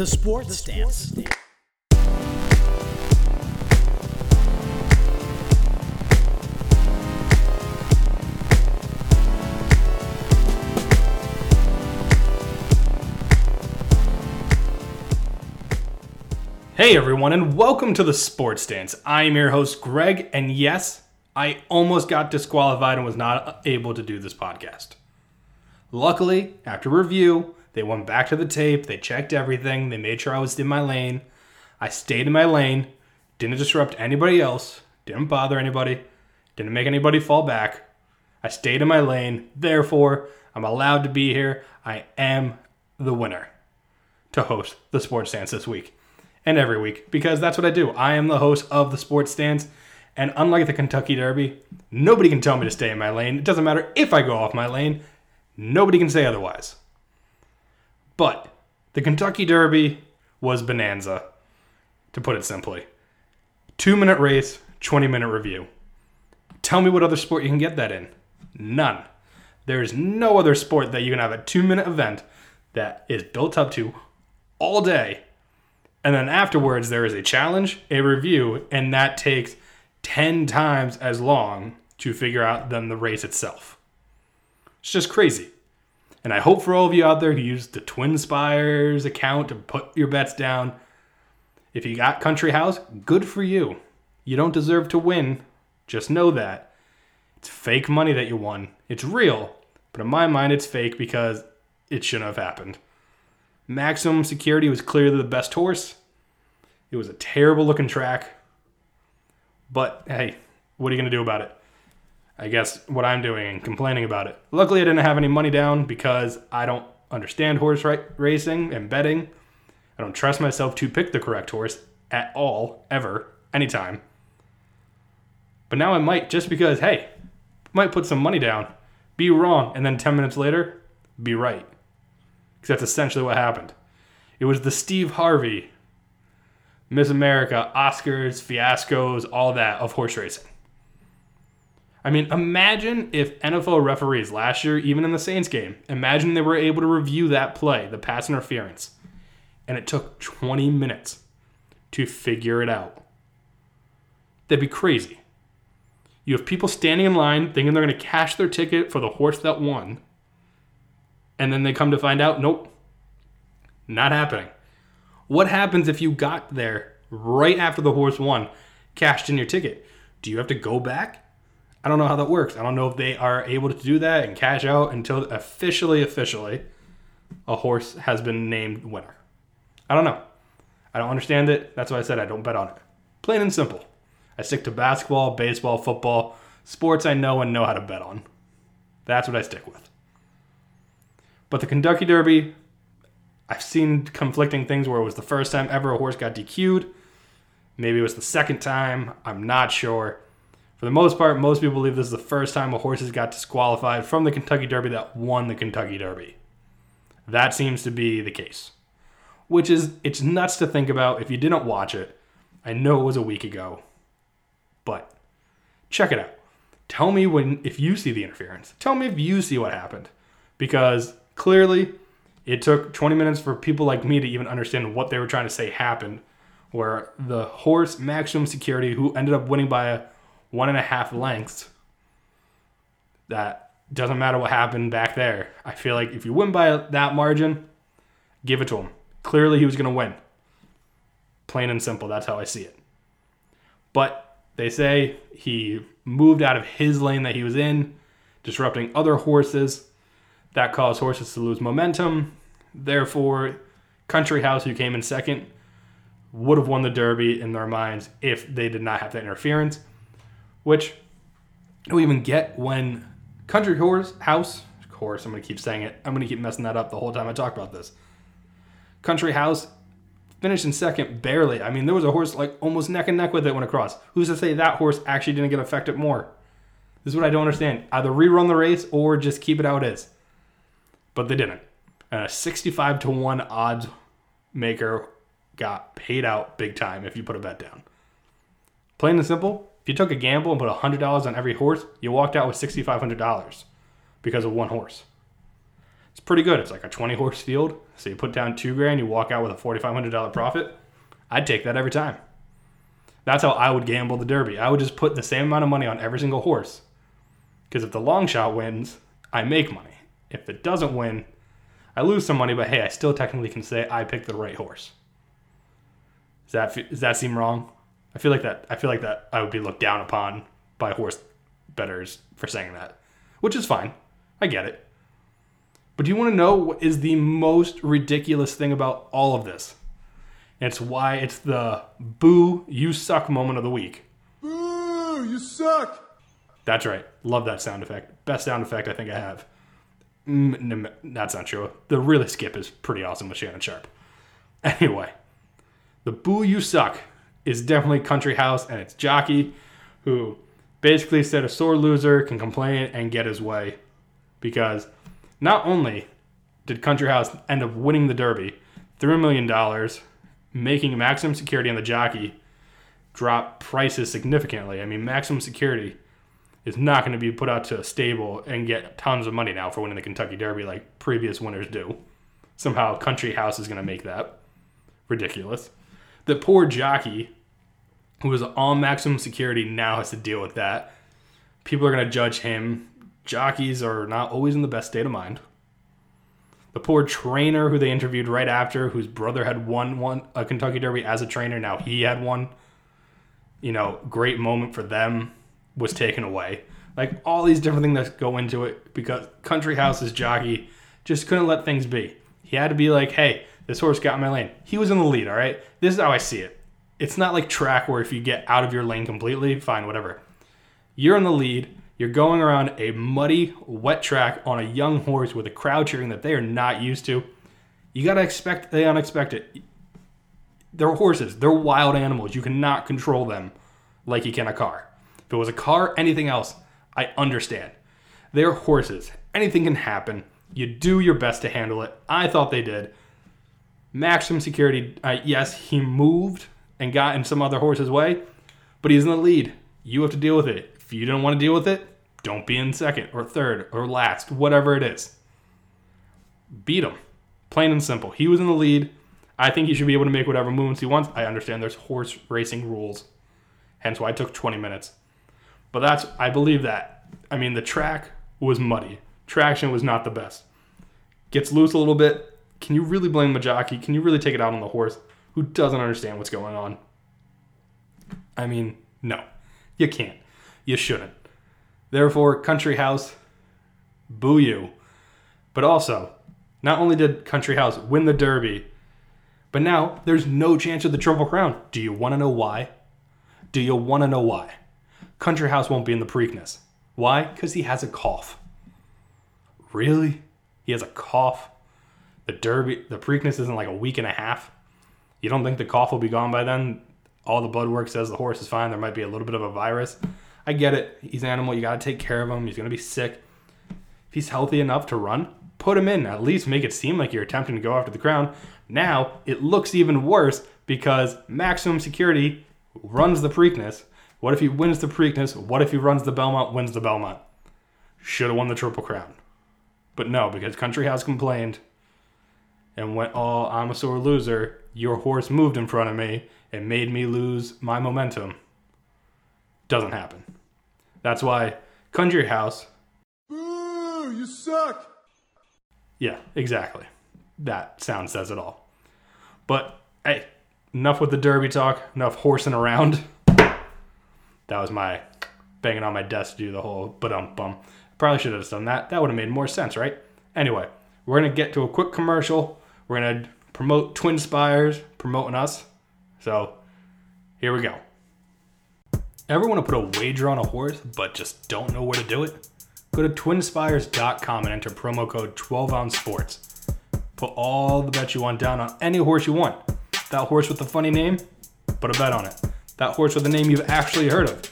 The Sports Stance. Hey everyone, and welcome to the Sports Stance. I am your host, Greg, and yes, I almost got disqualified and was not able to do this podcast. Luckily, after review, they went back to the tape, they checked everything, they made sure I was in my lane. I stayed in my lane, didn't disrupt anybody else, didn't bother anybody, didn't make anybody fall back. I stayed in my lane, therefore, I'm allowed to be here. I am the winner to host the Sports Stance this week and every week because that's what I do. I am the host of the Sports Stance, and unlike the Kentucky Derby, nobody can tell me to stay in my lane. It doesn't matter if I go off my lane, nobody can say otherwise. But the Kentucky Derby was bonanza, to put it simply. Two minute race, 20 minute review. Tell me what other sport you can get that in. None. There's no other sport that you can have a two minute event that is built up to all day. And then afterwards, there is a challenge, a review, and that takes 10 times as long to figure out than the race itself. It's just crazy. And I hope for all of you out there who use the Twin Spires account to put your bets down, if you got Country House, good for you. You don't deserve to win. Just know that. It's fake money that you won. It's real, but in my mind, it's fake because it shouldn't have happened. Maximum Security was clearly the best horse. It was a terrible looking track. But hey, what are you going to do about it? I guess what I'm doing and complaining about it. Luckily, I didn't have any money down because I don't understand horse ra- racing and betting. I don't trust myself to pick the correct horse at all, ever, anytime. But now I might just because, hey, might put some money down, be wrong, and then 10 minutes later, be right. Because that's essentially what happened. It was the Steve Harvey, Miss America, Oscars, fiascos, all that of horse racing. I mean, imagine if NFL referees last year, even in the Saints game, imagine they were able to review that play, the pass interference, and it took 20 minutes to figure it out. That'd be crazy. You have people standing in line thinking they're going to cash their ticket for the horse that won, and then they come to find out, nope, not happening. What happens if you got there right after the horse won, cashed in your ticket? Do you have to go back? I don't know how that works. I don't know if they are able to do that and cash out until officially, officially, a horse has been named winner. I don't know. I don't understand it. That's why I said I don't bet on it. Plain and simple. I stick to basketball, baseball, football, sports I know and know how to bet on. That's what I stick with. But the Kentucky Derby, I've seen conflicting things where it was the first time ever a horse got DQ'd. Maybe it was the second time. I'm not sure. For the most part, most people believe this is the first time a horse has got disqualified from the Kentucky Derby that won the Kentucky Derby. That seems to be the case. Which is, it's nuts to think about if you didn't watch it. I know it was a week ago, but check it out. Tell me when, if you see the interference. Tell me if you see what happened. Because clearly, it took 20 minutes for people like me to even understand what they were trying to say happened. Where the horse, maximum security, who ended up winning by a one and a half lengths. That doesn't matter what happened back there. I feel like if you win by that margin, give it to him. Clearly, he was going to win. Plain and simple. That's how I see it. But they say he moved out of his lane that he was in, disrupting other horses. That caused horses to lose momentum. Therefore, Country House, who came in second, would have won the Derby in their minds if they did not have that interference which we even get when Country Horse House, of horse, I'm gonna keep saying it. I'm gonna keep messing that up the whole time I talk about this. Country House finished in second barely. I mean, there was a horse like almost neck and neck with it when across. Who's to say that horse actually didn't get affected more? This is what I don't understand. Either rerun the race or just keep it how it is. But they didn't. And a 65 to 1 odds maker got paid out big time if you put a bet down. Plain and simple, you took a gamble and put $100 on every horse, you walked out with $6,500 because of one horse. It's pretty good. It's like a 20 horse field. So you put down two grand, you walk out with a $4,500 profit. I'd take that every time. That's how I would gamble the Derby. I would just put the same amount of money on every single horse. Because if the long shot wins, I make money. If it doesn't win, I lose some money, but hey, I still technically can say I picked the right horse. Does that does that seem wrong? I feel like that. I feel like that I would be looked down upon by horse betters for saying that, which is fine. I get it. But do you want to know what is the most ridiculous thing about all of this? And it's why it's the boo you suck moment of the week. Boo, you suck. That's right. Love that sound effect. Best sound effect I think I have. Mm, that's not true. The really skip is pretty awesome with Shannon Sharpe. Anyway, the boo you suck is definitely Country House and its jockey, who basically said a sore loser can complain and get his way. Because not only did Country House end up winning the Derby, $3 million, making maximum security on the jockey drop prices significantly. I mean, maximum security is not going to be put out to a stable and get tons of money now for winning the Kentucky Derby like previous winners do. Somehow, Country House is going to make that ridiculous. The poor jockey, who was on maximum security, now has to deal with that. People are going to judge him. Jockeys are not always in the best state of mind. The poor trainer who they interviewed right after, whose brother had won one a Kentucky Derby as a trainer, now he had one. You know, great moment for them was taken away. Like all these different things that go into it because Country House's jockey just couldn't let things be. He had to be like, hey, this horse got in my lane. He was in the lead, all right? This is how I see it. It's not like track where if you get out of your lane completely, fine, whatever. You're in the lead. You're going around a muddy, wet track on a young horse with a crowd cheering that they are not used to. You got to expect the unexpected. They're horses, they're wild animals. You cannot control them like you can a car. If it was a car, anything else, I understand. They're horses. Anything can happen. You do your best to handle it. I thought they did. Maximum security, uh, yes, he moved and got in some other horse's way, but he's in the lead. You have to deal with it. If you don't want to deal with it, don't be in second or third or last, whatever it is. Beat him. Plain and simple. He was in the lead. I think he should be able to make whatever movements he wants. I understand there's horse racing rules, hence why it took 20 minutes. But that's I believe that. I mean, the track was muddy. Traction was not the best. Gets loose a little bit. Can you really blame the jockey? Can you really take it out on the horse who doesn't understand what's going on? I mean, no. You can't. You shouldn't. Therefore, Country House, boo you. But also, not only did Country House win the Derby, but now there's no chance of the Triple Crown. Do you want to know why? Do you want to know why? Country House won't be in the Preakness. Why? Because he has a cough. Really? He has a cough? The Derby, the Preakness isn't like a week and a half. You don't think the cough will be gone by then? All the blood work says the horse is fine. There might be a little bit of a virus. I get it. He's an animal. You got to take care of him. He's going to be sick. If he's healthy enough to run, put him in. At least make it seem like you're attempting to go after the crown. Now it looks even worse because maximum security runs the Preakness what if he wins the Preakness? What if he runs the Belmont, wins the Belmont? Should have won the Triple Crown. But no, because Country House complained and went, Oh, I'm a sore loser. Your horse moved in front of me and made me lose my momentum. Doesn't happen. That's why Country House. Boo, you suck. Yeah, exactly. That sound says it all. But hey, enough with the Derby talk, enough horsing around. That was my banging on my desk to do the whole but um bum. Probably should have done that. That would have made more sense, right? Anyway, we're gonna get to a quick commercial. We're gonna promote Twin Spires promoting us. So here we go. Ever want to put a wager on a horse but just don't know where to do it? Go to twinspires.com and enter promo code 12 ounce sports. Put all the bets you want down on any horse you want. That horse with the funny name, put a bet on it that horse with a name you've actually heard of.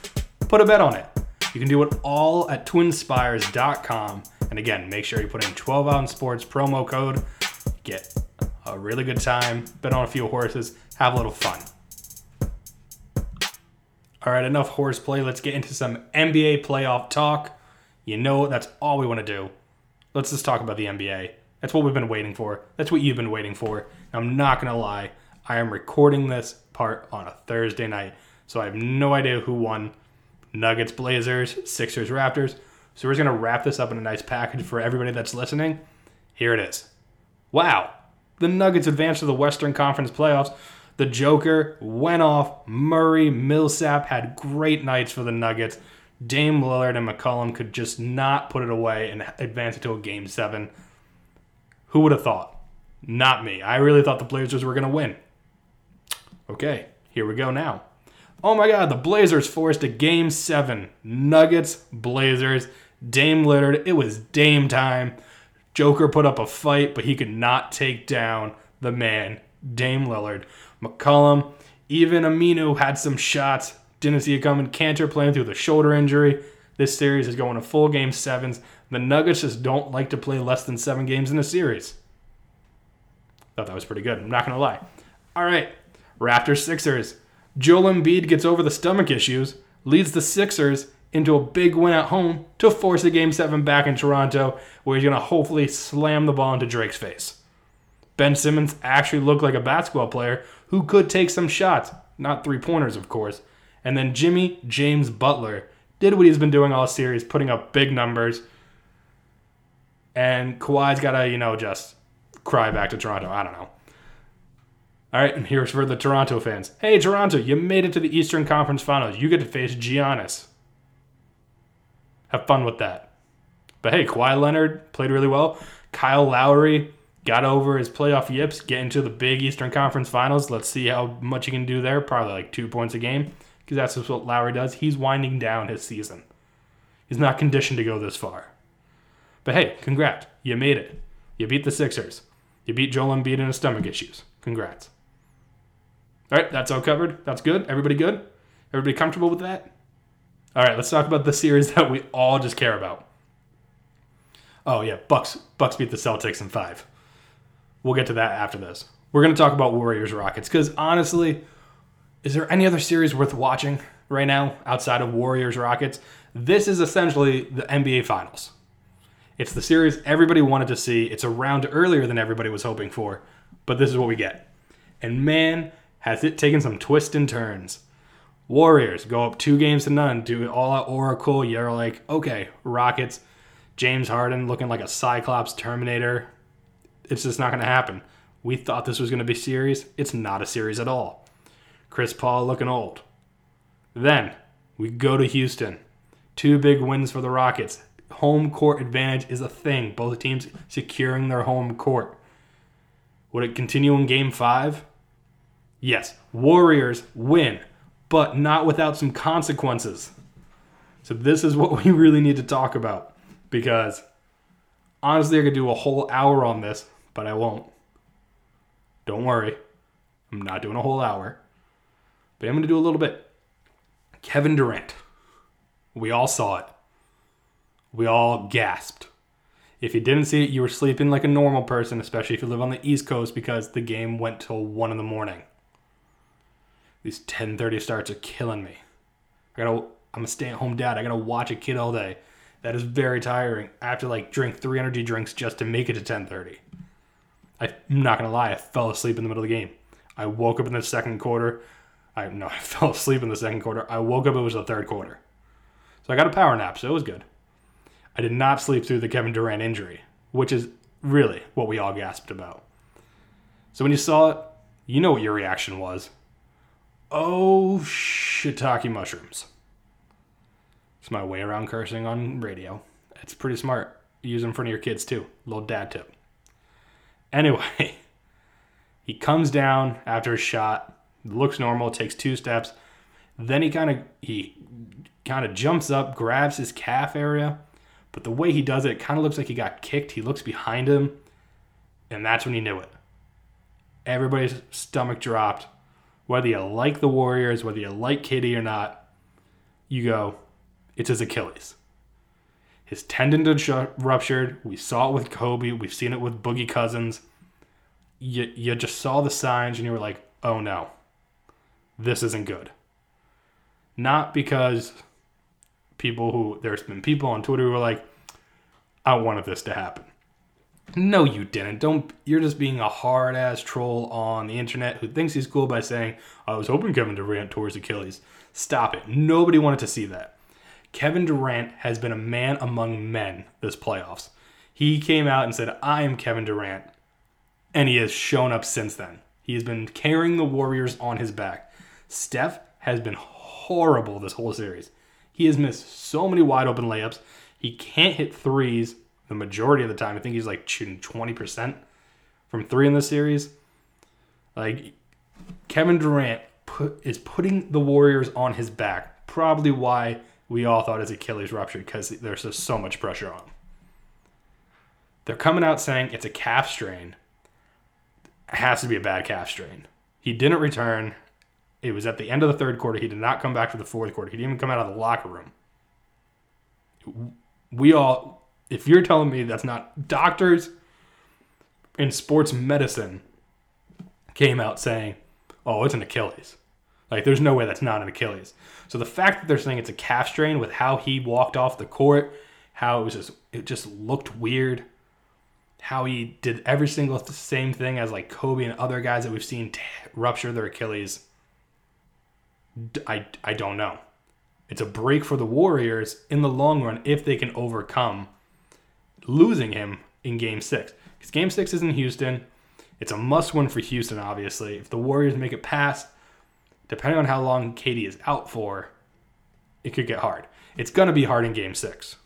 Put a bet on it. You can do it all at twinspires.com. And again, make sure you put in 12 ounce sports promo code. Get a really good time, bet on a few horses, have a little fun. All right, enough horseplay. Let's get into some NBA playoff talk. You know, that's all we want to do. Let's just talk about the NBA. That's what we've been waiting for. That's what you've been waiting for. I'm not going to lie. I am recording this part on a Thursday night, so I have no idea who won Nuggets, Blazers, Sixers, Raptors. So we're just going to wrap this up in a nice package for everybody that's listening. Here it is. Wow. The Nuggets advanced to the Western Conference playoffs. The Joker went off. Murray, Millsap had great nights for the Nuggets. Dame Lillard and McCollum could just not put it away and advance it to a game seven. Who would have thought? Not me. I really thought the Blazers were going to win. Okay, here we go now. Oh my god, the Blazers forced a game seven. Nuggets, Blazers, Dame Lillard. It was Dame time. Joker put up a fight, but he could not take down the man, Dame Lillard. McCollum, even Aminu had some shots. Didn't see it coming. Kanter playing through the shoulder injury. This series is going to full game sevens. The Nuggets just don't like to play less than seven games in a series. Thought that was pretty good. I'm not going to lie. All right, Raptors Sixers. Joel Embiid gets over the stomach issues, leads the Sixers into a big win at home to force a game seven back in Toronto, where he's going to hopefully slam the ball into Drake's face. Ben Simmons actually looked like a basketball player who could take some shots, not three pointers, of course. And then Jimmy James Butler did what he's been doing all series, putting up big numbers. And Kawhi's got to, you know, just cry back to Toronto. I don't know. All right, and here's for the Toronto fans. Hey, Toronto, you made it to the Eastern Conference Finals. You get to face Giannis. Have fun with that. But hey, Kawhi Leonard played really well. Kyle Lowry got over his playoff yips, get into the big Eastern Conference Finals. Let's see how much he can do there. Probably like two points a game because that's what Lowry does. He's winding down his season. He's not conditioned to go this far. But hey, congrats. You made it. You beat the Sixers. You beat Joel Embiid in his stomach issues. Congrats. All right, that's all covered. That's good. Everybody good? Everybody comfortable with that? All right, let's talk about the series that we all just care about. Oh yeah, Bucks Bucks beat the Celtics in 5. We'll get to that after this. We're going to talk about Warriors Rockets cuz honestly, is there any other series worth watching right now outside of Warriors Rockets? This is essentially the NBA Finals. It's the series everybody wanted to see. It's a round earlier than everybody was hoping for, but this is what we get. And man, has it taken some twists and turns. Warriors go up two games to none, do it all at Oracle. You're like, okay, Rockets, James Harden looking like a Cyclops Terminator. It's just not going to happen. We thought this was going to be series. It's not a series at all. Chris Paul looking old. Then we go to Houston. Two big wins for the Rockets. Home court advantage is a thing. Both teams securing their home court. Would it continue in game five? Yes. Warriors win, but not without some consequences. So, this is what we really need to talk about because honestly, I could do a whole hour on this, but I won't. Don't worry. I'm not doing a whole hour, but I'm going to do a little bit. Kevin Durant. We all saw it. We all gasped. If you didn't see it, you were sleeping like a normal person, especially if you live on the East Coast because the game went till 1 in the morning. These 10:30 starts are killing me. I gotta. I'm a stay-at-home dad. I gotta watch a kid all day. That is very tiring. I have to like drink three energy drinks just to make it to 10:30. I'm not gonna lie. I fell asleep in the middle of the game. I woke up in the second quarter. I no, I fell asleep in the second quarter. I woke up. It was the third quarter. So I got a power nap. So it was good. I did not sleep through the Kevin Durant injury, which is really what we all gasped about. So when you saw it, you know what your reaction was. Oh, shiitake mushrooms. It's my way around cursing on radio. It's pretty smart. Use them in front of your kids too. Little dad tip. Anyway, he comes down after a shot, looks normal, takes two steps. Then he kind of he kind of jumps up, grabs his calf area, but the way he does it, it kind of looks like he got kicked. He looks behind him, and that's when he knew it. Everybody's stomach dropped whether you like the Warriors, whether you like KD or not, you go, it's his Achilles. His tendon ruptured. We saw it with Kobe. We've seen it with Boogie Cousins. You, you just saw the signs and you were like, oh no, this isn't good. Not because people who, there's been people on Twitter who were like, I wanted this to happen. No, you didn't. Don't. You're just being a hard ass troll on the internet who thinks he's cool by saying, "I was hoping Kevin Durant tore his Achilles." Stop it. Nobody wanted to see that. Kevin Durant has been a man among men this playoffs. He came out and said, "I am Kevin Durant," and he has shown up since then. He has been carrying the Warriors on his back. Steph has been horrible this whole series. He has missed so many wide open layups. He can't hit threes the majority of the time. I think he's like shooting 20% from three in the series. Like, Kevin Durant put, is putting the Warriors on his back. Probably why we all thought his Achilles ruptured because there's just so much pressure on. They're coming out saying it's a calf strain. It has to be a bad calf strain. He didn't return. It was at the end of the third quarter. He did not come back for the fourth quarter. He didn't even come out of the locker room. We all, if you're telling me that's not doctors in sports medicine came out saying, oh, it's an Achilles. Like, there's no way that's not an Achilles. So the fact that they're saying it's a calf strain with how he walked off the court, how it was just, it just looked weird, how he did every single same thing as like Kobe and other guys that we've seen t- rupture their Achilles. I, I don't know. It's a break for the Warriors in the long run if they can overcome losing him in game six. Because game six is in Houston. It's a must win for Houston, obviously. If the Warriors make it past, depending on how long KD is out for, it could get hard. It's going to be hard in game six.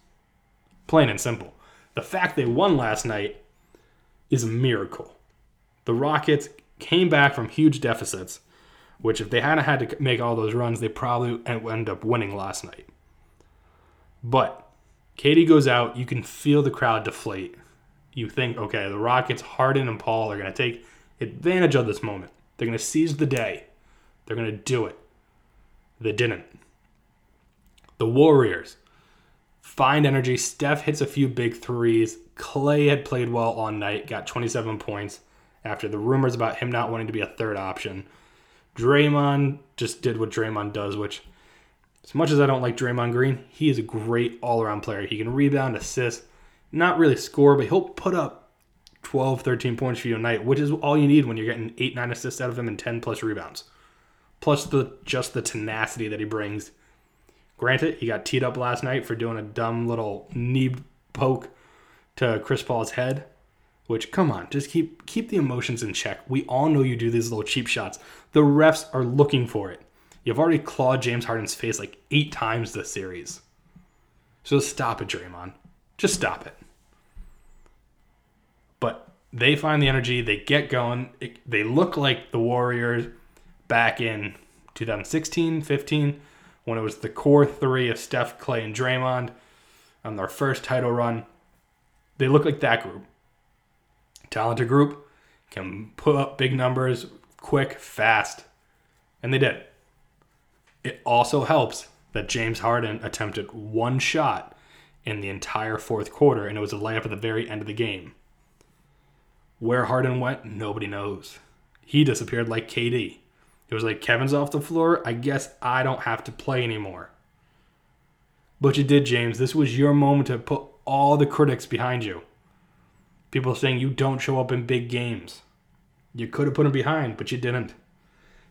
Plain and simple. The fact they won last night is a miracle. The Rockets came back from huge deficits which if they hadn't had to make all those runs, they probably end up winning last night. But KD goes out, you can feel the crowd deflate. You think, okay, the Rockets, Harden and Paul are going to take advantage of this moment. They're going to seize the day. They're going to do it. They didn't. The Warriors find energy. Steph hits a few big threes. Klay had played well all night, got 27 points after the rumors about him not wanting to be a third option. Draymond just did what Draymond does, which, as much as I don't like Draymond Green, he is a great all around player. He can rebound, assist, not really score, but he'll put up 12, 13 points for you a night, which is all you need when you're getting 8, 9 assists out of him and 10 plus rebounds. Plus the just the tenacity that he brings. Granted, he got teed up last night for doing a dumb little knee poke to Chris Paul's head, which come on, just keep keep the emotions in check. We all know you do these little cheap shots. The refs are looking for it. You've already clawed James Harden's face like eight times this series. So stop it, Draymond. Just stop it. But they find the energy, they get going. It, they look like the Warriors back in 2016, 15, when it was the core three of Steph, Klay, and Draymond on their first title run. They look like that group talented group, can put up big numbers quick, fast. And they did. It also helps that James Harden attempted one shot in the entire fourth quarter, and it was a layup at the very end of the game. Where Harden went, nobody knows. He disappeared like KD. It was like Kevin's off the floor. I guess I don't have to play anymore. But you did, James. This was your moment to put all the critics behind you. People saying you don't show up in big games. You could have put him behind, but you didn't.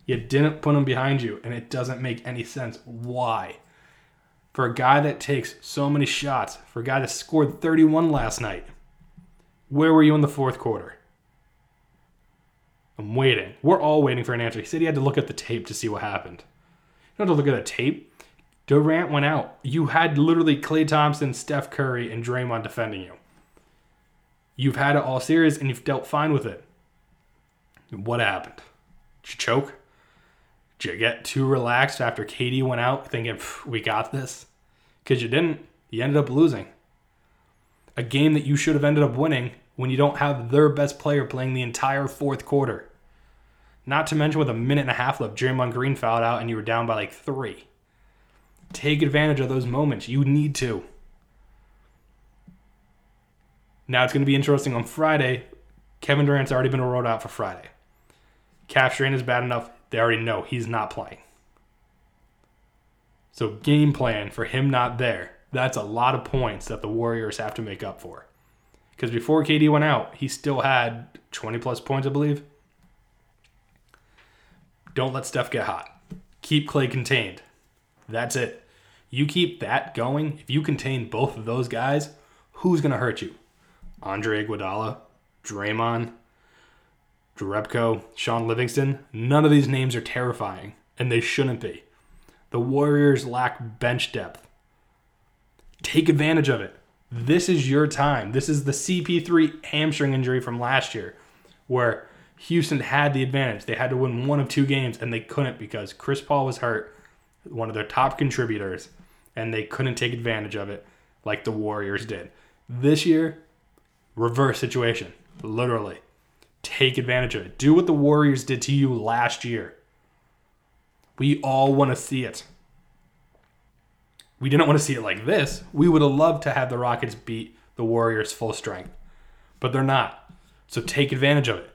You didn't put him behind you, and it doesn't make any sense. Why? For a guy that takes so many shots, for a guy that scored 31 last night, where were you in the fourth quarter? I'm waiting. We're all waiting for an answer. He said he had to look at the tape to see what happened. You don't have to look at the tape. Durant went out. You had literally Klay Thompson, Steph Curry, and Draymond defending you. You've had it all series and you've dealt fine with it. What happened? Did you choke? Did you get too relaxed after KD went out thinking, we got this? Because you didn't. You ended up losing. A game that you should have ended up winning when you don't have their best player playing the entire fourth quarter. Not to mention with a minute and a half left, Draymond Green fouled out and you were down by like three. Take advantage of those moments. You need to. Now it's going to be interesting on Friday. Kevin Durant's already been rolled out for Friday. Calf strain is bad enough. They already know he's not playing. So game plan for him not there. That's a lot of points that the Warriors have to make up for. Because before KD went out, he still had 20 plus points, I believe. Don't let Steph get hot. Keep Klay contained. That's it. You keep that going. If you contain both of those guys, who's going to hurt you? Andre Iguodala, Draymond, Jerebko, Shaun Livingston. None of these names are terrifying, and they shouldn't be. The Warriors lack bench depth. Take advantage of it. This is your time. This is the CP3 hamstring injury from last year, where Houston had the advantage. They had to win one of two games, and they couldn't because Chris Paul was hurt, one of their top contributors, and they couldn't take advantage of it like the Warriors did. This year, reverse situation, literally. Take advantage of it. Do what the Warriors did to you last year. We all want to see it. We didn't want to see it like this. We would have loved to have the Rockets beat the Warriors full strength, but they're not. So take advantage of it.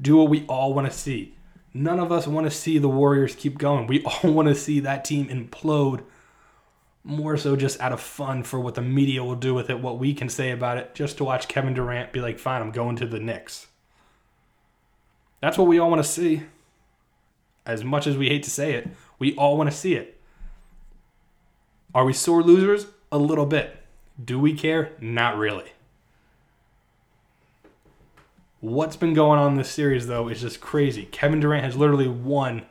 Do what we all want to see. None of us want to see the Warriors keep going. We all want to see that team implode more so just out of fun for what the media will do with it, what we can say about it, just to watch Kevin Durant be like, fine, I'm going to the Knicks. That's what we all want to see. As much as we hate to say it, we all want to see it. Are we sore losers? A little bit. Do we care? Not really. What's been going on in this series, though, is just crazy. Kevin Durant has literally won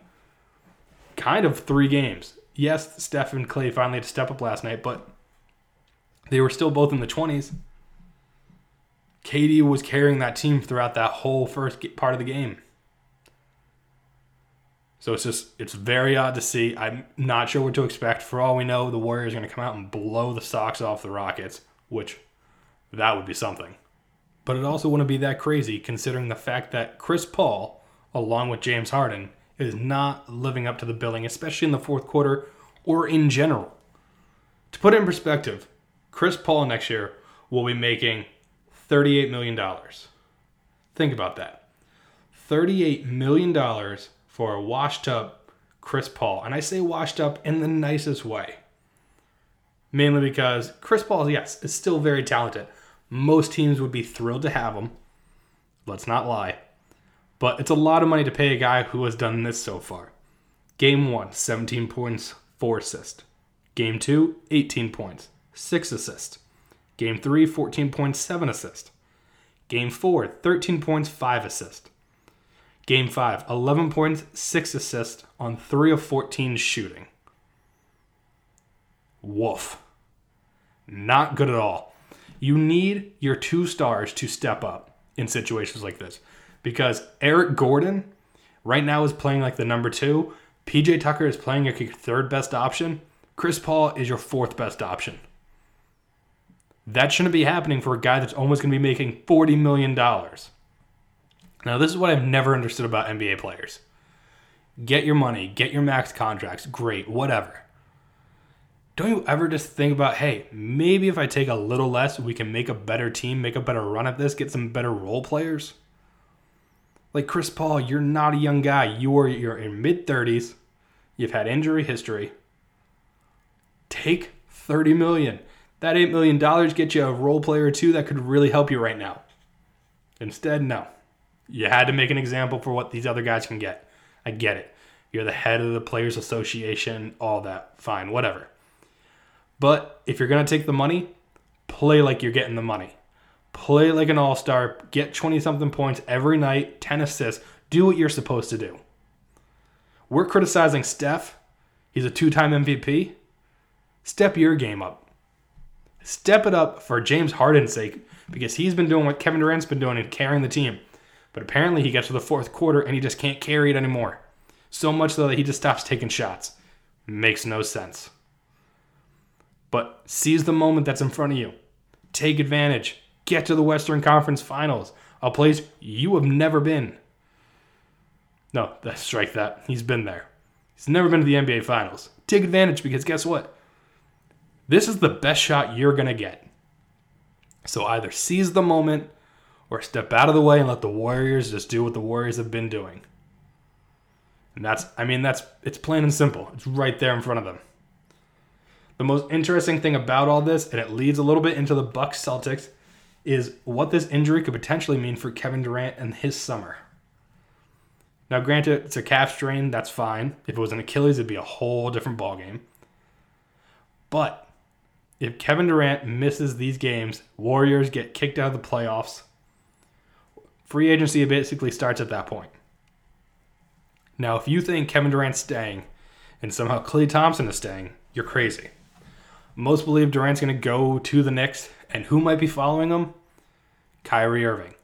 kind of three games. Yes, Steph and Klay finally had to step up last night, but they were still both in the 20s. KD was carrying that team throughout that whole first part of the game. So it's just it's very odd to see. I'm not sure what to expect. For all we know, the Warriors are going to come out and blow the socks off the Rockets, which that would be something. But it also wouldn't be that crazy considering the fact that Chris Paul, along with James Harden, is not living up to the billing, especially in the fourth quarter or in general. To put it in perspective, Chris Paul next year will be making $38 million. Think about that. $38 million for a washed up Chris Paul. And I say washed up in the nicest way. Mainly because Chris Paul, yes, is still very talented. Most teams would be thrilled to have him. Let's not lie. But it's a lot of money to pay a guy who has done this so far. Game 1, 17 points, 4 assists. Game 2, 18 points, 6 assists. Game 3, 14 points, 7 assists. Game 4, 13 points, 5 assists. Game 5, 11 points, 6 assists on 3 of 14 shooting. Woof. Not good at all. You need your two stars to step up in situations like this because Eric Gordon right now is playing like the number two. PJ Tucker is playing your third best option. Chris Paul is your fourth best option. That shouldn't be happening for a guy that's almost going to be making $40 million. Now, this is what I've never understood about NBA players. Get your money, get your max contracts, great, whatever don't you ever just think about, hey, maybe if I take a little less, we can make a better team, make a better run at this, get some better role players? Like Chris Paul, you're not a young guy. You are you're in mid 30s. You've had injury history. Take 30 million. That 8 million dollars get you a role player or two that could really help you right now. Instead, no. You had to make an example for what these other guys can get. I get it. You're the head of the Players Association, all that. Fine, whatever. But if you're going to take the money, play like you're getting the money. Play like an all star, get 20 something points every night, 10 assists, do what you're supposed to do. We're criticizing Steph. He's a two time MVP. Step your game up. Step it up for James Harden's sake because he's been doing what Kevin Durant's been doing and carrying the team. But apparently he gets to the fourth quarter and he just can't carry it anymore. So much so that he just stops taking shots. Makes no sense. But seize the moment that's in front of you. Take advantage. Get to the Western Conference Finals, a place you have never been. No, strike that. He's been there. He's never been to the NBA Finals. Take advantage because guess what? This is the best shot you're going to get. So either seize the moment or step out of the way and let the Warriors just do what the Warriors have been doing. And that's, I mean, that's, it's plain and simple. It's right there in front of them. The most interesting thing about all this, and it leads a little bit into the Bucks Celtics, is what this injury could potentially mean for Kevin Durant and his summer. Now, granted, it's a calf strain, that's fine. If it was an Achilles, it'd be a whole different ballgame. But if Kevin Durant misses these games, Warriors get kicked out of the playoffs. Free agency basically starts at that point. Now, if you think Kevin Durant's staying and somehow Klay Thompson is staying, you're crazy. Most believe Durant's going to go to the Knicks, and who might be following him? Kyrie Irving.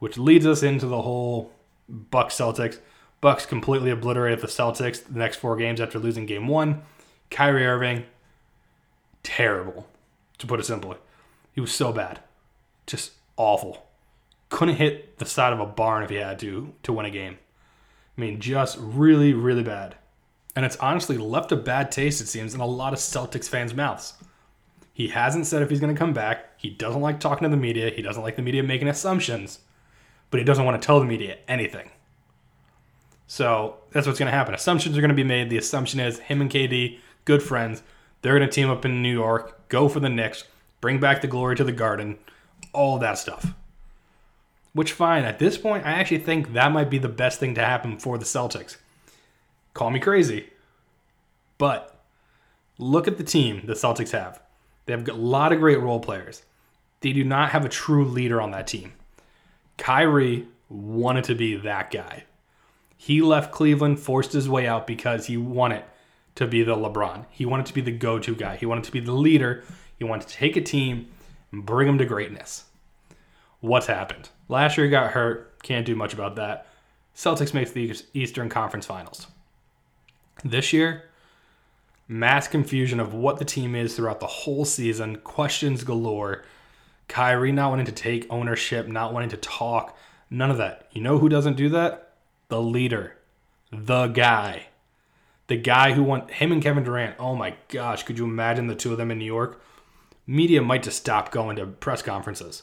Which leads us into the whole Bucks Celtics. Bucks completely obliterated the Celtics the next four games after losing game one. Kyrie Irving, terrible, to put it simply. He was so bad. Just awful. Couldn't hit the side of a barn if he had to to win a game. I mean, just really, really bad. And it's honestly left a bad taste, it seems, in a lot of Celtics fans' mouths. He hasn't said if he's going to come back. He doesn't like talking to the media. He doesn't like the media making assumptions but he doesn't want to tell the media anything. So that's what's going to happen. Assumptions are going to be made. The assumption is him and KD, good friends. They're going to team up in New York, go for the Knicks, bring back the glory to the Garden, all that stuff. Which, fine. At this point, I actually think that might be the best thing to happen for the Celtics. Call me crazy. But look at the team the Celtics have. They have a lot of great role players. They do not have a true leader on that team. Kyrie wanted to be that guy. He left Cleveland, forced his way out because he wanted to be the LeBron. He wanted to be the go to guy. He wanted to be the leader. He wanted to take a team and bring them to greatness. What's happened? Last year he got hurt. Can't do much about that. Celtics makes the Eastern Conference Finals. This year, mass confusion of what the team is throughout the whole season, questions galore. Kyrie not wanting to take ownership, not wanting to talk, none of that. You know who doesn't do that? The leader, the guy. The guy who won him and Kevin Durant. Oh my gosh, could you imagine the two of them in New York? Media might just stop going to press conferences.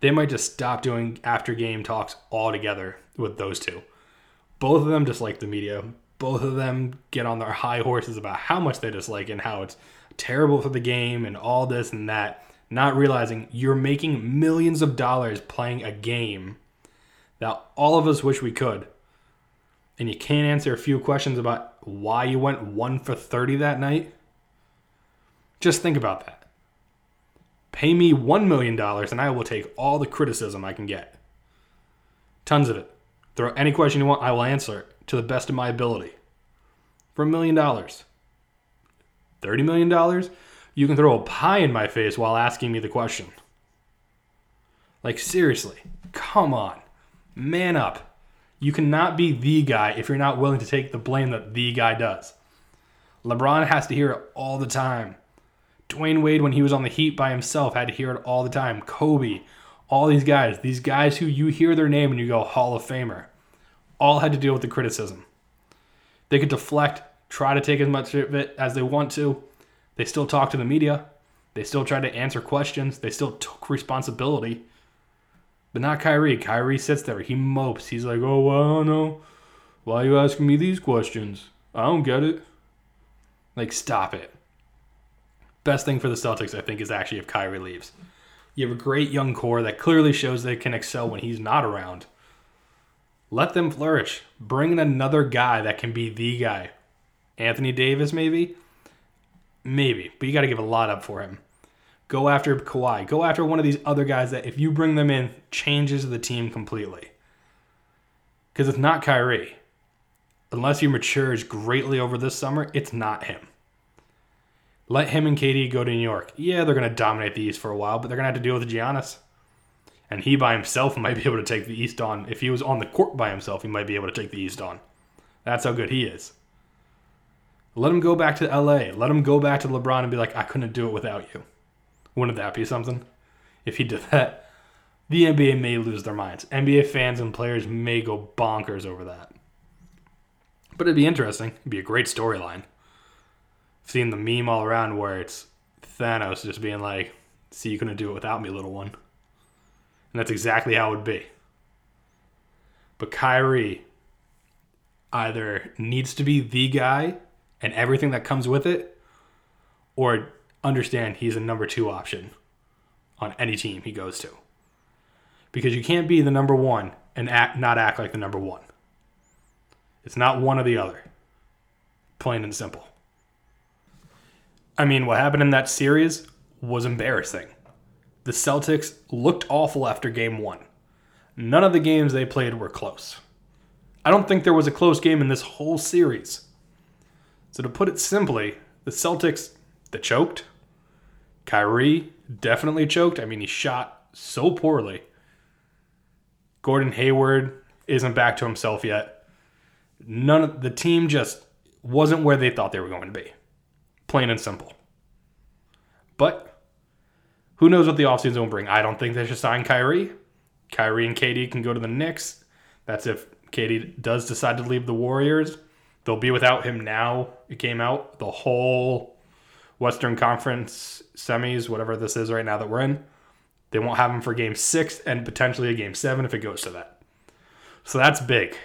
They might just stop doing after game talks altogether with those two. Both of them dislike the media. Both of them get on their high horses about how much they dislike and how it's terrible for the game and all this and that not realizing you're making millions of dollars playing a game that all of us wish we could. And you can't answer a few questions about why you went 1 for 30 that night. Just think about that. Pay me $1 million and I will take all the criticism I can get. Tons of it. Throw any question you want, I will answer it to the best of my ability. For a million dollars. $30 million? you can throw a pie in my face while asking me the question. Like, seriously, come on. Man up. You cannot be the guy if you're not willing to take the blame that the guy does. LeBron has to hear it all the time. Dwyane Wade, when he was on the Heat by himself, had to hear it all the time. Kobe, all these guys, these guys who you hear their name and you go Hall of Famer, all had to deal with the criticism. They could deflect, try to take as much of it as they want to, they still talk to the media. They still try to answer questions. They still took responsibility. But not Kyrie. Kyrie sits there. He mopes. He's like, oh, well, I don't know. Why are you asking me these questions? I don't get it. Like, stop it. Best thing for the Celtics, I think, is actually if Kyrie leaves. You have a great young core that clearly shows they can excel when he's not around. Let them flourish. Bring in another guy that can be the guy. Anthony Davis, maybe? Maybe, but you got to give a lot up for him. Go after Kawhi. Go after one of these other guys that, if you bring them in, changes the team completely. Because it's not Kyrie. Unless he matures greatly over this summer, it's not him. Let him and KD go to New York. Yeah, they're going to dominate the East for a while, but they're going to have to deal with Giannis. And he by himself might be able to take the East on. If he was on the court by himself, he might be able to take the East on. That's how good he is. Let him go back to LA. Let him go back to LeBron and be like, I couldn't do it without you. Wouldn't that be something? If he did that, the NBA may lose their minds. NBA fans and players may go bonkers over that. But it'd be interesting. It'd be a great storyline. Seeing the meme all around where it's Thanos just being like, See, you couldn't do it without me, little one. And that's exactly how it would be. But Kyrie either needs to be the guy and everything that comes with it, or understand he's a number two option on any team he goes to. Because you can't be the number one and act, not act like the number one. It's not one or the other. Plain and simple. I mean, what happened in that series was embarrassing. The Celtics looked awful after game one. None of the games they played were close. I don't think there was a close game in this whole series. So, to put it simply, the Celtics, they choked. Kyrie definitely choked. I mean, he shot so poorly. Gordon Hayward isn't back to himself yet. None of the team just wasn't where they thought they were going to be. Plain and simple. But who knows what the offseason will bring? I don't think they should sign Kyrie. Kyrie and KD can go to the Knicks. That's if KD does decide to leave the Warriors. They'll be without him now. It came out the whole Western Conference semis, whatever this is right now that we're in. They won't have him for game six and potentially a game seven if it goes to that. So that's big.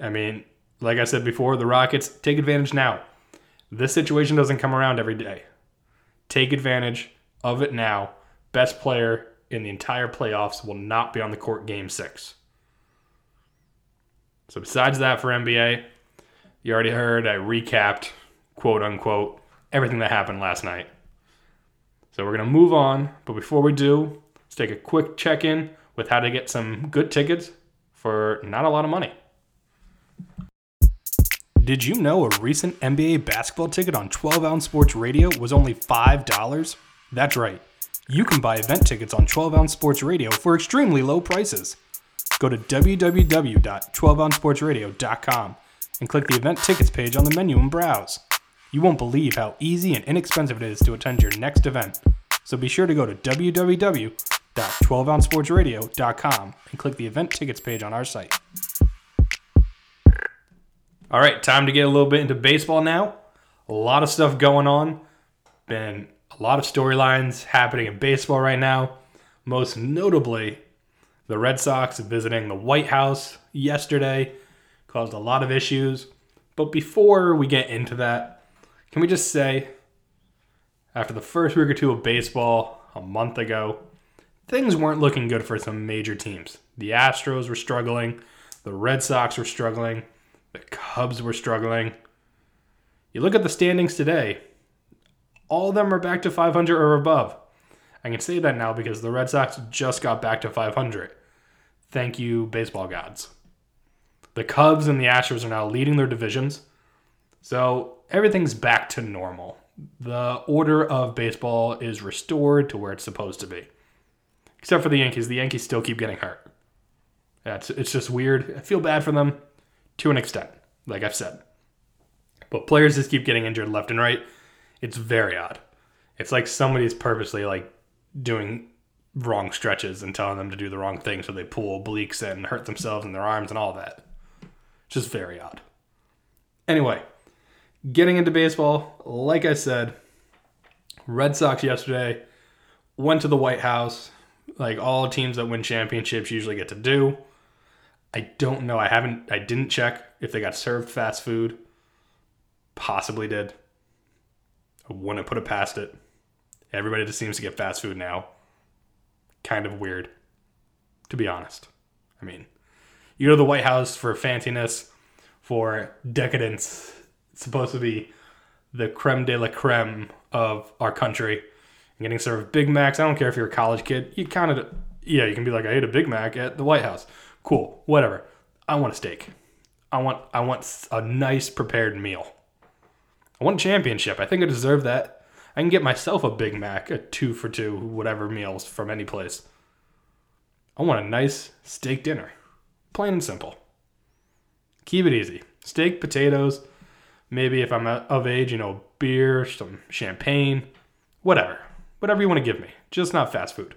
I mean, like I said before, the Rockets take advantage now. This situation doesn't come around every day. Take advantage of it now. Best player in the entire playoffs will not be on the court game six. So, besides that, for NBA, you already heard I recapped, quote unquote, everything that happened last night. So, we're going to move on. But before we do, let's take a quick check in with how to get some good tickets for not a lot of money. Did you know a recent NBA basketball ticket on 12 Ounce Sports Radio was only $5? That's right. You can buy event tickets on 12 Ounce Sports Radio for extremely low prices. Go to www.12ouncesportsradio.com and click the event tickets page on the menu and browse. You won't believe how easy and inexpensive it is to attend your next event. So be sure to go to www.12ouncesportsradio.com and click the event tickets page on our site. All right, time to get a little bit into baseball now. A lot of stuff going on. Been a lot of storylines happening in baseball right now. Most notably, the Red Sox visiting the White House yesterday caused a lot of issues. But before we get into that, can we just say, after the first week or two of baseball a month ago, things weren't looking good for some major teams. The Astros were struggling, the Red Sox were struggling, the Cubs were struggling. You look at the standings today, all of them are back to 500 or above. I can say that now because the Red Sox just got back to 500. Thank you, baseball gods. The Cubs and the Astros are now leading their divisions. So everything's back to normal. The order of baseball is restored to where it's supposed to be. Except for the Yankees. The Yankees still keep getting hurt. That's it's just weird. I feel bad for them to an extent, like I've said. But players just keep getting injured left and right. It's very odd. It's like somebody's purposely like doing wrong stretches and telling them to do the wrong thing so they pull obliques and hurt themselves in their arms and all that. Just very odd. Anyway, getting into baseball, like I said, Red Sox yesterday went to the White House, like all teams that win championships usually get to do. I don't know. I haven't I didn't check if they got served fast food. Possibly did. I wouldn't put it past it. Everybody just seems to get fast food now. Kind of weird, to be honest. I mean, you go to the White House for fanciness, for decadence. Supposed to be the creme de la creme of our country. And getting served Big Macs. I don't care if you're a college kid. You kind of, yeah, you can be like, I ate a Big Mac at the White House. Cool, whatever. I want a steak. I want, I want a nice prepared meal. I want a championship. I think I deserve that. I can get myself a Big Mac, a two for two, whatever meals from any place. I want a nice steak dinner. Plain and simple. Keep it easy. Steak, potatoes, maybe if I'm of age, you know, beer, some champagne, whatever. Whatever you want to give me. Just not fast food.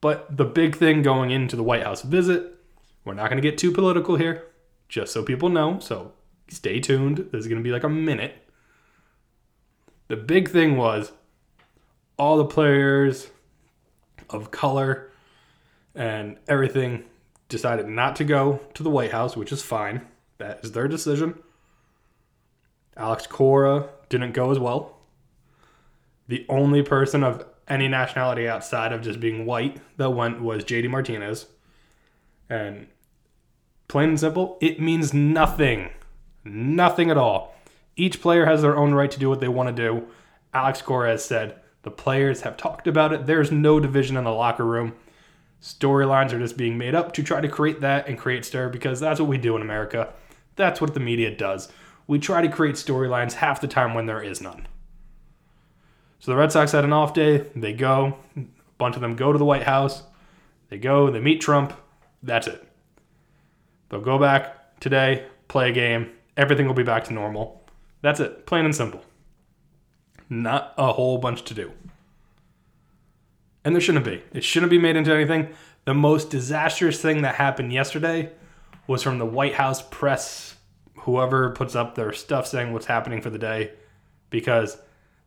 But the big thing going into the White House visit, we're not going to get too political here, just so people know. So stay tuned. This is going to be like a minute. The big thing was all the players of color and everything decided not to go to the White House, which is fine. That is their decision. Alex Cora didn't go as well. The only person of any nationality outside of just being white that went was JD Martinez. And plain and simple, it means nothing. Nothing at all. Each player has their own right to do what they want to do. Alex Cora has said the players have talked about it. There's no division in the locker room. Storylines are just being made up to try to create that and create stir because that's what we do in America. That's what the media does. We try to create storylines half the time when there is none. So the Red Sox had an off day. They go. A bunch of them go to the White House. They go, they meet Trump. That's it. They'll go back today, play a game. Everything will be back to normal. That's it. Plain and simple. Not a whole bunch to do. And there shouldn't be. It shouldn't be made into anything. The most disastrous thing that happened yesterday was from the White House press, whoever puts up their stuff saying what's happening for the day, because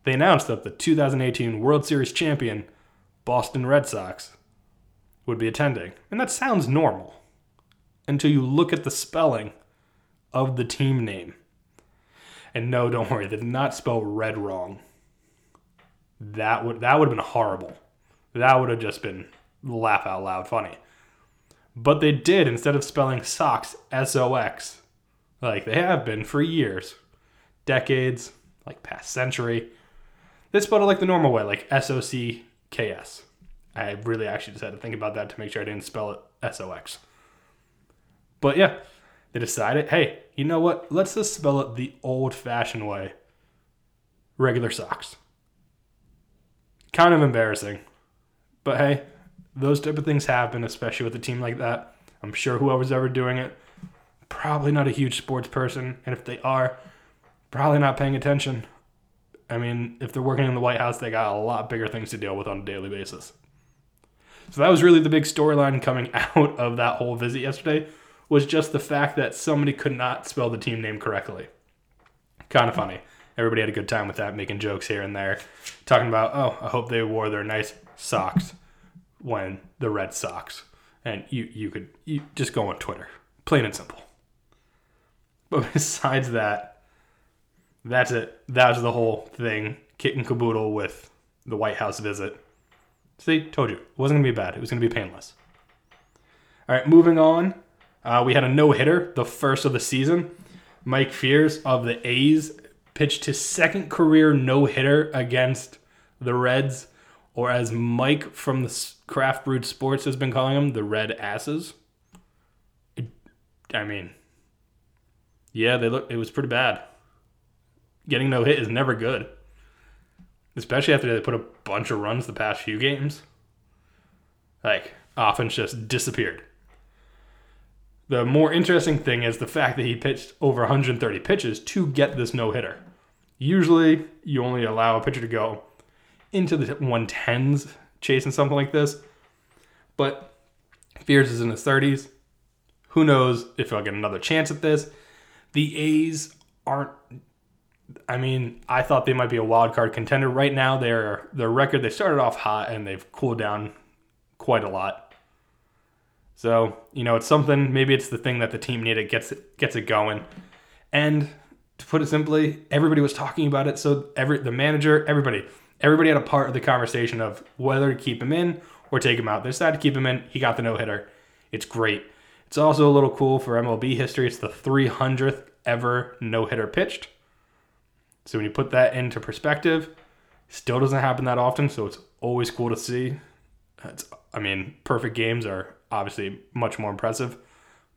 they announced that the 2018 World Series champion, Boston Red Sox, would be attending. And that sounds normal until you look at the spelling of the team name. And no, don't worry, they did not spell red wrong. That would that would have been horrible. That would have just been laugh out loud funny. But they did instead of spelling socks S O X, like they have been for years, decades, like past century. They spelled it like the normal way, like S O C K S. I really actually just had to think about that to make sure I didn't spell it S O X. But yeah, they decided, hey, you know what? Let's just spell it the old fashioned way regular socks. Kind of embarrassing. But hey, those type of things happen, especially with a team like that. I'm sure whoever's ever doing it, probably not a huge sports person. And if they are, probably not paying attention. I mean, if they're working in the White House, they got a lot bigger things to deal with on a daily basis. So that was really the big storyline coming out of that whole visit yesterday was just the fact that somebody could not spell the team name correctly. Kind of funny. Everybody had a good time with that, making jokes here and there, talking about, oh, I hope they wore their nice socks when the Red Sox. And you, you could you just go on Twitter, plain and simple. But besides that, that's it. That was the whole thing, kit and caboodle with the White House visit. See, told you, it wasn't gonna be bad. It was gonna be painless. All right, moving on. Uh, we had a no hitter, the first of the season. Mike Fiers of the A's pitched his second career no hitter against the Reds, or as Mike from the Craft Brewed Sports has been calling them, the Red Asses. I mean, yeah, they look. It was pretty bad. Getting no hit is never good, especially after they put a bunch of runs the past few games. Like offense just disappeared. The more interesting thing is the fact that he pitched over 130 pitches to get this no hitter. Usually, you only allow a pitcher to go into the 110s chasing something like this. But Fiers is in his 30s. Who knows if he'll get another chance at this? The A's aren't. I mean, I thought they might be a wild card contender. Right now, their their record they started off hot and they've cooled down quite a lot. So, you know, it's something, maybe it's the thing that the team needed, gets it, gets it going. And to put it simply, everybody was talking about it. So every the manager, everybody, everybody had a part of the conversation of whether to keep him in or take him out. They decided to keep him in. He got the no hitter. It's great. It's also a little cool for MLB history. It's the 300th ever no hitter pitched. So when you put that into perspective, still doesn't happen that often. So it's always cool to see. It's, I mean, perfect games are obviously much more impressive.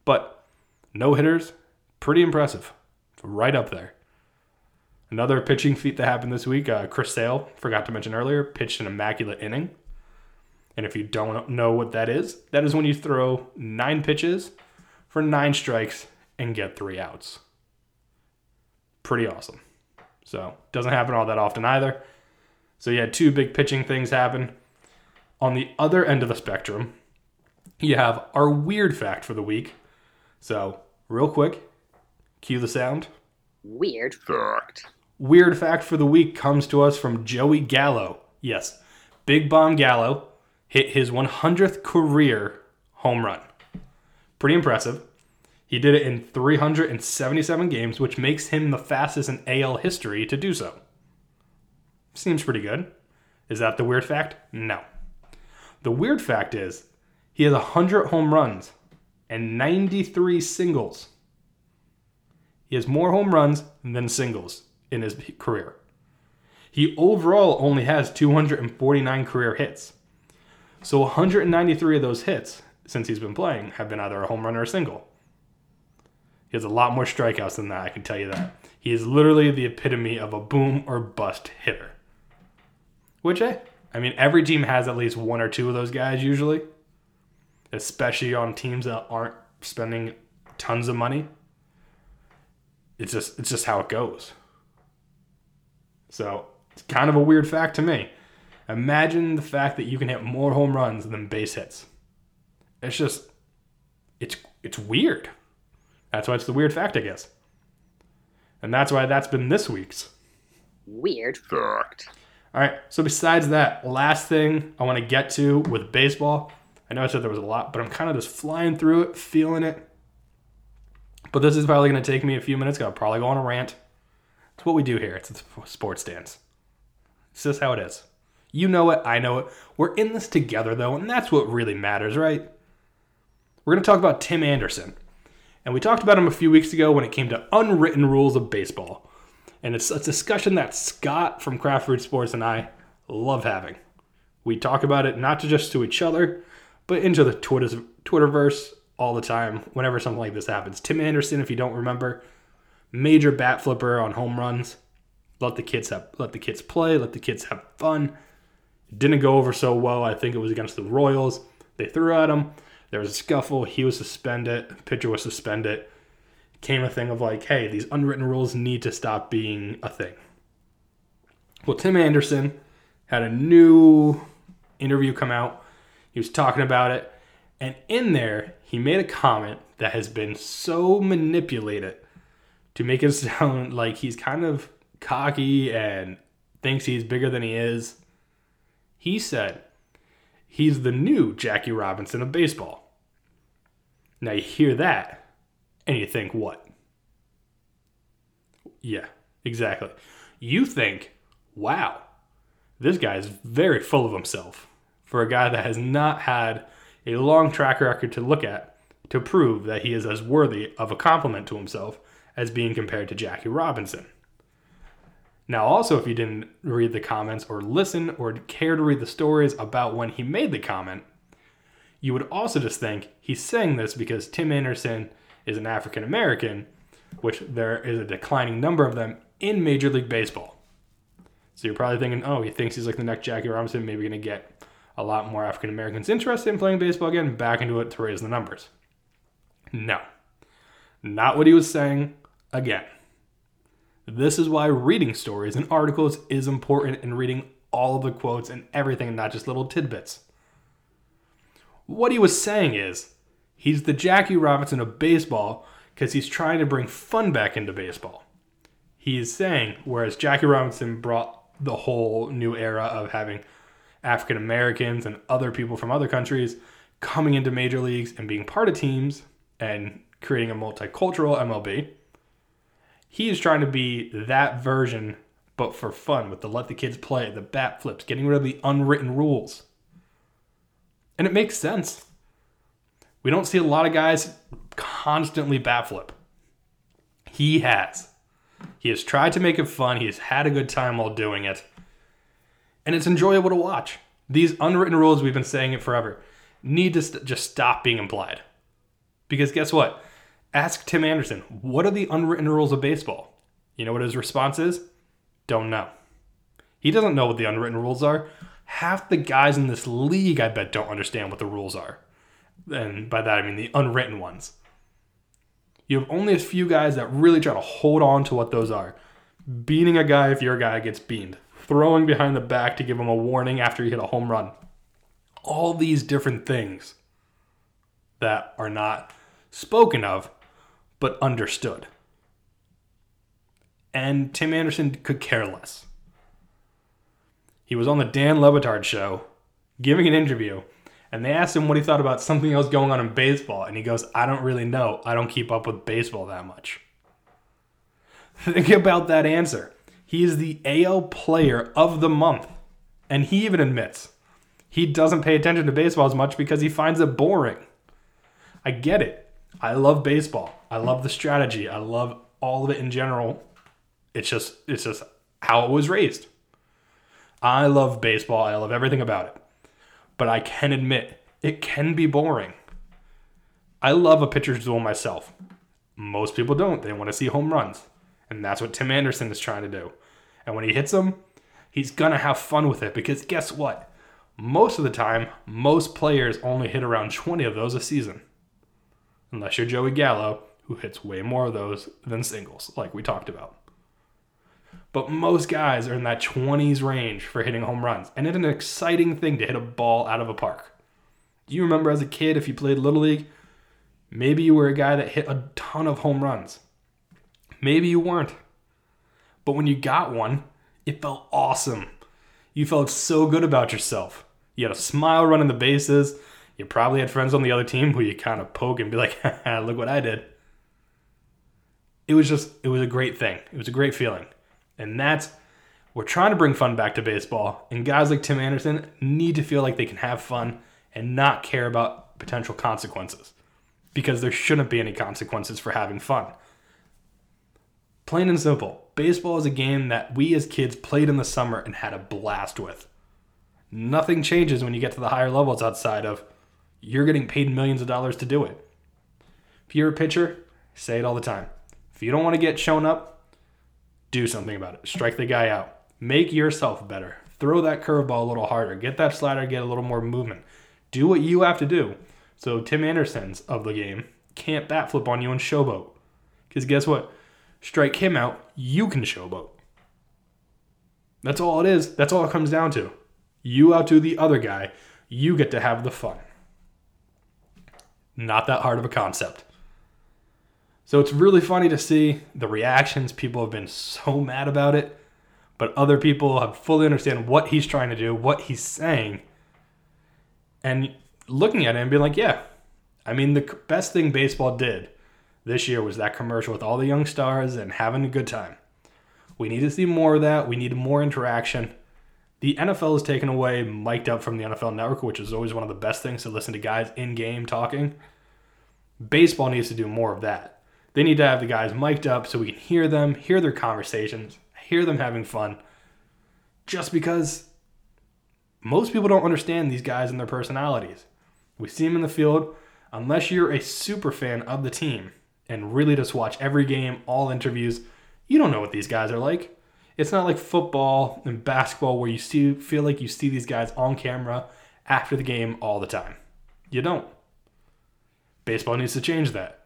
But no hitters, pretty impressive. Right up there. Another pitching feat that happened this week uh, Chris Sale, forgot to mention earlier, pitched an immaculate inning. And if you don't know what that is, that is when you throw nine pitches for nine strikes and get three outs. Pretty awesome. So, doesn't happen all that often either. So, you had two big pitching things happen. On the other end of the spectrum, you have our weird fact for the week. So, real quick, cue the sound. Weird fact. Weird fact for the week comes to us from Joey Gallo. Yes, Big Bomb Gallo hit his 100th career home run. Pretty impressive. He did it in 377 games, which makes him the fastest in AL history to do so. Seems pretty good. Is that the weird fact? No. The weird fact is he has 100 home runs and 93 singles. He has more home runs than singles in his career. He overall only has 249 career hits. So 193 of those hits since he's been playing have been either a home run or a single. He has a lot more strikeouts than that, I can tell you that. He is literally the epitome of a boom or bust hitter. Which, eh, I mean, every team has at least one or two of those guys usually, especially on teams that aren't spending tons of money. It's just it's just how it goes. So it's kind of a weird fact to me. Imagine the fact that you can hit more home runs than base hits. It's just it's it's weird. That's why it's the weird fact, I guess. And that's why that's been this week's. Weird fact. All right. So besides that, last thing I want to get to with baseball. I know I said there was a lot, but I'm kind of just flying through it, feeling it. But this is probably going to take me a few minutes. I'll probably go on a rant. It's what we do here. It's a Sports Stance. It's just how it is. You know it. I know it. We're in this together, though, and that's what really matters, right? We're going to talk about Tim Anderson. And we talked about him a few weeks ago when it came to unwritten rules of baseball. And it's a discussion that Scott from Craft Sports and I love having. We talk about it not just to each other, but into the Twitter's, Twitterverse all the time whenever something like this happens. Tim Anderson, if you don't remember, major bat flipper on home runs. Let the kids have let the kids play, let the kids have fun. Didn't go over so well. I think it was against the Royals. They threw at him. There was a scuffle. He was suspended. Pitcher was suspended. Came a thing of like, hey, these unwritten rules need to stop being a thing. Well, Tim Anderson had a new interview come out. He was talking about it. And in there, he made a comment that has been so manipulated to make it sound like he's kind of cocky and thinks he's bigger than he is. He said he's the new Jackie Robinson of baseball. Now you hear that and you think, what? Yeah, exactly. You think, wow, this guy is very full of himself for a guy that has not had a long track record to look at to prove that he is as worthy of a compliment to himself as being compared to Jackie Robinson. Now, also, if you didn't read the comments or listen or care to read the stories about when he made the comment, you would also just think he's saying this because Tim Anderson is an African American, which there is a declining number of them in Major League Baseball. So you're probably thinking, oh, he thinks he's like the next Jackie Robinson, maybe going to get a lot more African Americans interested in playing baseball again, back into it to raise the numbers. No, not what he was saying again. This is why reading stories and articles is important and reading all of the quotes and everything, not just little tidbits. What he was saying is he's the Jackie Robinson of baseball because he's trying to bring fun back into baseball. He is saying, whereas Jackie Robinson brought the whole new era of having African Americans and other people from other countries coming into major leagues and being part of teams and creating a multicultural MLB. He is trying to be that version, but for fun, with the let the kids play, the bat flips, getting rid of the unwritten rules. And it makes sense. We don't see a lot of guys constantly bat flip. He has. He has tried to make it fun. He has had a good time while doing it. And it's enjoyable to watch. These unwritten rules, we've been saying it forever, need to st- just stop being implied. Because guess what? Ask Tim Anderson, what are the unwritten rules of baseball? You know what his response is? Don't know. He doesn't know what the unwritten rules are. Half the guys in this league, I bet, don't understand what the rules are. And by that, I mean the unwritten ones. You have only a few guys that really try to hold on to what those are. Beating a guy if your guy gets beamed, throwing behind the back to give him a warning after you hit a home run. All these different things that are not spoken of but understood. And Tim Anderson could care less. He was on the Dan Le Batard show giving an interview, and they asked him what he thought about something else going on in baseball, and he goes, I don't really know. I don't keep up with baseball that much. Think about that answer. He is the AL player of the month. And he even admits he doesn't pay attention to baseball as much because he finds it boring. I get it. I love baseball. I love the strategy. I love all of it in general. It's just it's just how it was raised. I love baseball. I love everything about it. But I can admit it can be boring. I love a pitcher's duel myself. Most people don't. They want to see home runs. And that's what Tim Anderson is trying to do. And when he hits them, he's going to have fun with it because guess what? Most of the time, most players only hit around 20 of those a season. Unless you're Joey Gallo, who hits way more of those than singles, like we talked about. But most guys are in that 20s range for hitting home runs. And it's an exciting thing to hit a ball out of a park. Do you remember as a kid, if you played Little League, maybe you were a guy that hit a ton of home runs. Maybe you weren't. But when you got one, it felt awesome. You felt so good about yourself. You had a smile running the bases. You probably had friends on the other team who you kind of poke and be like, look what I did. It was just, it was a great thing. It was a great feeling. And that's, we're trying to bring fun back to baseball. And guys like Tim Anderson need to feel like they can have fun and not care about potential consequences because there shouldn't be any consequences for having fun. Plain and simple, baseball is a game that we as kids played in the summer and had a blast with. Nothing changes when you get to the higher levels outside of you're getting paid millions of dollars to do it. If you're a pitcher, say it all the time. If you don't want to get shown up, do something about it. Strike the guy out. Make yourself better. Throw that curveball a little harder. Get that slider, get a little more movement. Do what you have to do. So Tim Anderson's of the game can't bat flip on you and showboat. Because guess what? Strike him out, you can showboat. That's all it is. That's all it comes down to. You outdo the other guy, you get to have the fun. Not that hard of a concept. So it's really funny to see the reactions. People have been so mad about it, but other people have fully understand what he's trying to do, what he's saying, and looking at it and being like, yeah, I mean, the best thing baseball did this year was that commercial with all the young stars and having a good time. We need to see more of that. We need more interaction. The NFL has taken away mic'd up from the NFL network, which is always one of the best things to listen to guys in game talking. Baseball needs to do more of that. They need to have the guys mic'd up so we can hear them, hear their conversations, hear them having fun. Just because most people don't understand these guys and their personalities. We see them in the field, unless you're a super fan of the team and really just watch every game, all interviews, you don't know what these guys are like. It's not like football and basketball where you see feel like you see these guys on camera after the game all the time. You don't. Baseball needs to change that.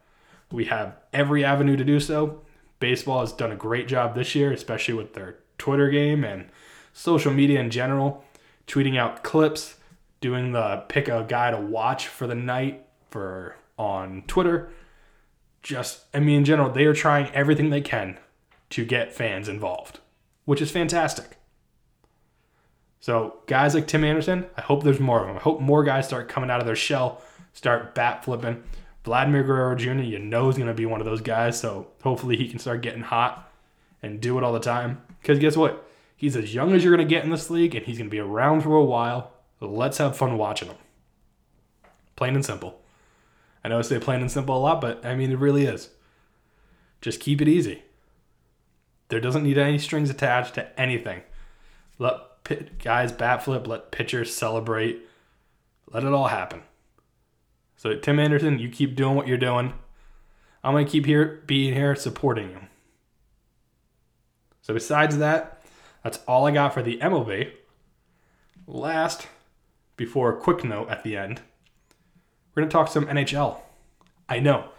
We have every avenue to do so. Baseball has done a great job this year, especially with their Twitter game and social media in general, tweeting out clips, doing the pick a guy to watch for the night for on Twitter. Just I mean in general, they are trying everything they can to get fans involved, which is fantastic. So, guys like Tim Anderson, I hope there's more of them. I hope more guys start coming out of their shell, start bat flipping. Vladimir Guerrero Jr., you know, is going to be one of those guys. So, hopefully, he can start getting hot and do it all the time. Because guess what? He's as young as you're going to get in this league, and he's going to be around for a while. Let's have fun watching him. Plain and simple. I know I say plain and simple a lot, but I mean, it really is. Just keep it easy. There doesn't need any strings attached to anything. Let pit, guys bat flip, let pitchers celebrate. Let it all happen. So, Tim Anderson, you keep doing what you're doing. I'm to keep here being here supporting you. So, besides that, that's all I got for the MLB. Last, before a quick note at the end, we're to talk some NHL. I know.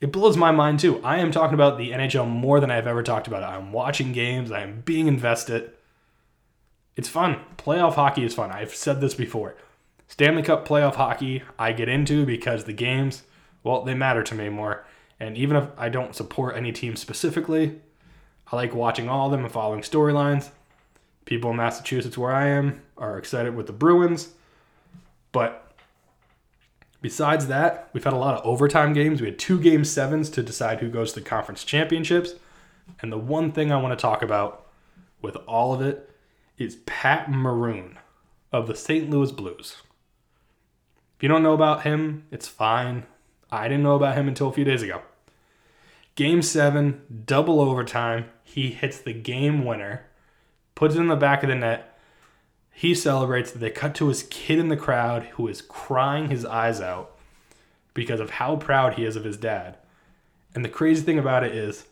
It blows my mind too. I am talking about the NHL more than I've ever talked about it. I'm watching games, I am being invested. It's fun. Playoff hockey is fun. I've said this before. Stanley Cup playoff hockey, I get into because the games, well, they matter to me more. And even if I don't support any team specifically, I like watching all of them and following storylines. People in Massachusetts, where I am, are excited with the Bruins. But besides that, we've had a lot of overtime games. We had two game sevens to decide who goes to the conference championships. And the one thing I want to talk about with all of it is Pat Maroon of the St. Louis Blues. If you don't know about him, it's fine. I didn't know about him until a few days ago. Game seven, double overtime. He hits the game winner, puts it in the back of the net. He celebrates. They cut to his kid in the crowd who is crying his eyes out because of how proud he is of his dad. And the crazy thing about it is,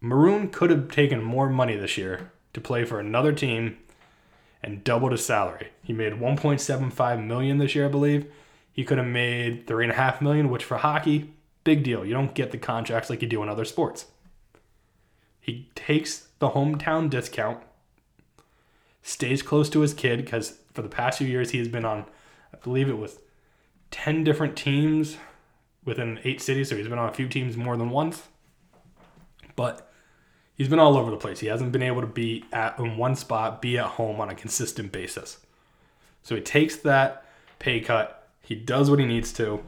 Maroon could have taken more money this year to play for another team and doubled his salary. He made 1.75 million this year, I believe. He could have made three and a half million, which for hockey, big deal. You don't get the contracts like you do in other sports. He takes the hometown discount, stays close to his kid because for the past few years he has been on, I believe it was 10 different teams within eight cities, so he's been on a few teams more than once. But he's been all over the place. He hasn't been able to be at in one spot, be at home on a consistent basis. So he takes that pay cut. He does what he needs to.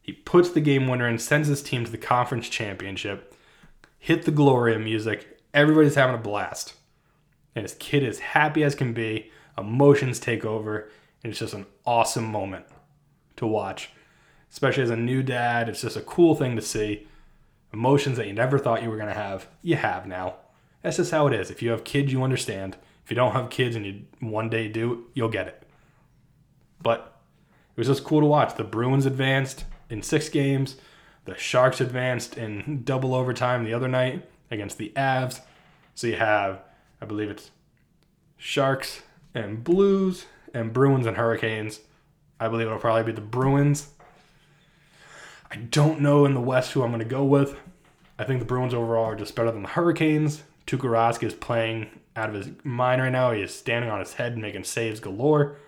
He puts the game winner and sends his team to the conference championship. Hit the Gloria music. Everybody's having a blast. And his kid is happy as can be. Emotions take over. And it's just an awesome moment to watch. Especially as a new dad, it's just a cool thing to see. Emotions that you never thought you were going to have, you have now. That's just how it is. If you have kids, you understand. If you don't have kids and you one day do, you'll get it. But it was just cool to watch. The Bruins advanced in six games. The Sharks advanced in double overtime the other night against the Avs. So you have, I believe it's Sharks and Blues and Bruins and Hurricanes. I believe it'll probably be the Bruins. I don't know in the West who I'm going to go with. I think the Bruins overall are just better than the Hurricanes. Tuukka Rask is playing out of his mind right now. He is standing on his head, making saves galore.